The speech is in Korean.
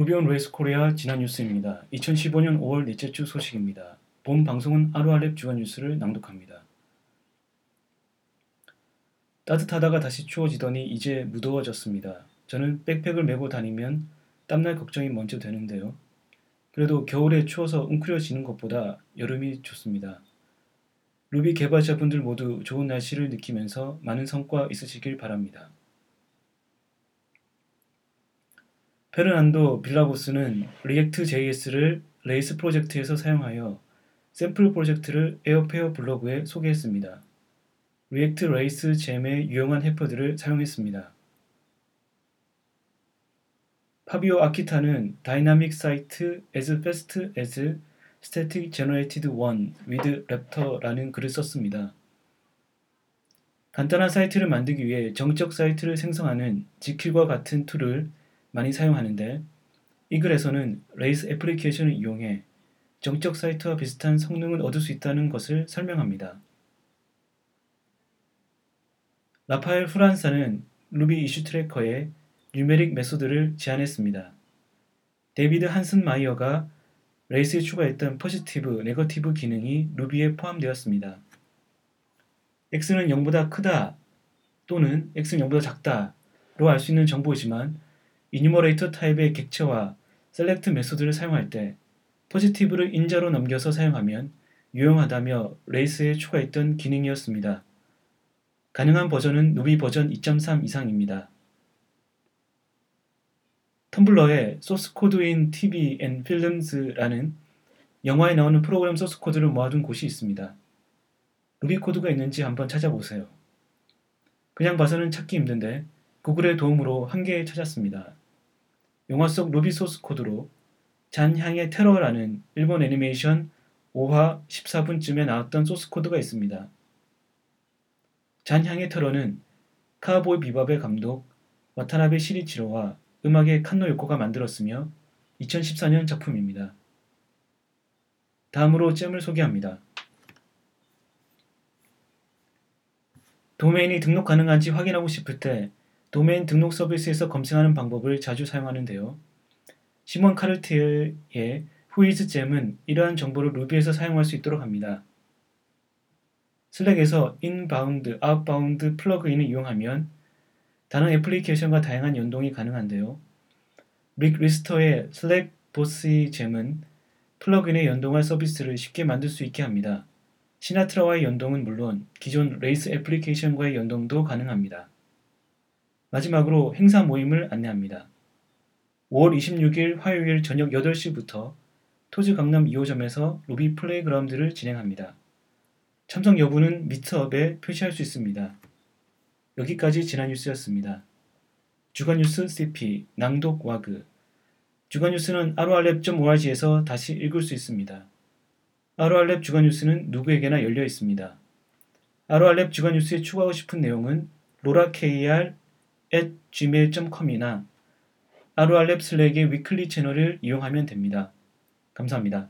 Ruby on Rails Korea 지난 뉴스입니다. 2015년 5월 넷째 주 소식입니다. 본 방송은 RORLab 주간 뉴스를 낭독합니다. 따뜻하다가 다시 추워지더니 이제 무더워졌습니다. 저는 백팩을 메고 다니면 땀날 걱정이 먼저 되는데요. 그래도 겨울에 추워서 웅크려지는 것보다 여름이 좋습니다. 루비 개발자분들 모두 좋은 날씨를 느끼면서 많은 성과 있으시길 바랍니다. 페르난도 빌라보스는 React JS를 Rails 프로젝트에서 사용하여 샘플 프로젝트를 에어페어 블로그에 소개했습니다. React Rails Gem의 유용한 helper들을 사용했습니다. 파비오 아키타는 Dynamic site as fast as static generated one with Raptor라는 글을 썼습니다. 간단한 사이트를 만들기 위해 정적 사이트를 생성하는 Jekyll과 같은 툴을 많이 사용하는데 이 글에서는 Rails 애플리케이션을 이용해 정적 사이트와 비슷한 성능을 얻을 수 있다는 것을 설명합니다. 라파엘 프란사는 Ruby issue tracker에 Numeric method를 제안했습니다. 데이비드 한슨 마이어가 Rails에 추가했던 positive, negative 기능이 Ruby에 포함되었습니다. x는 0보다 크다 또는 x는 0보다 작다로 알 수 있는 정보이지만 Enumerator 타입의 객체와 select method를 사용할 때 positive를 인자로 넘겨서 사용하면 유용하다며 Rails에 추가했던 기능이었습니다. 가능한 버전은 누비 버전 2.3 이상입니다. 텀블러에 소스 코드인 TV 앤 필름즈라는 영화에 나오는 프로그램 소스 코드를 모아둔 곳이 있습니다. 루비 코드가 있는지 한번 찾아보세요. 그냥 봐서는 찾기 힘든데 구글의 도움으로 한 개 찾았습니다. 영화 속 루비 소스 코드로 잔향의 테러라는 일본 애니메이션 5화 14분쯤에 나왔던 소스 코드가 있습니다. 잔향의 테러는 카우보이 비밥의 감독 와타나베 신이치로와 음악의 칸노 요코가 만들었으며 2014년 작품입니다. 다음으로 Gem을 소개합니다. 도메인이 등록 가능한지 확인하고 싶을 때 도메인 등록 서비스에서 검색하는 방법을 자주 사용하는데요. 시몬 카르티에의 Whois Gem은 이러한 정보를 Ruby에서 사용할 수 있도록 합니다. Slack에서 inbound, outbound plugin을 이용하면 다른 애플리케이션과 다양한 연동이 가능한데요. 릭 리스터의 Slackbotsy gem은 플러그인에 연동할 서비스를 쉽게 만들 수 있게 합니다. 시나트라와의 연동은 물론 기존 Rails 애플리케이션과의 연동도 가능합니다. 마지막으로 행사 모임을 안내합니다. 5월 26일 화요일 저녁 8시부터 토즈 강남 2호점에서 Ruby Playground를 진행합니다. 참석 여부는 Meetup에 표시할 수 있습니다. 여기까지 지난 뉴스였습니다. 주간 뉴스 CP 낭독 와그 주간 뉴스는 아로알랩.org에서 다시 읽을 수 있습니다. 아로알랩 주간 뉴스는 누구에게나 열려 있습니다. 아로알랩 주간 뉴스에 추가하고 싶은 내용은 로라KR at gmail.com이나 아루알랩 슬랙의 위클리 채널을 이용하면 됩니다. 감사합니다.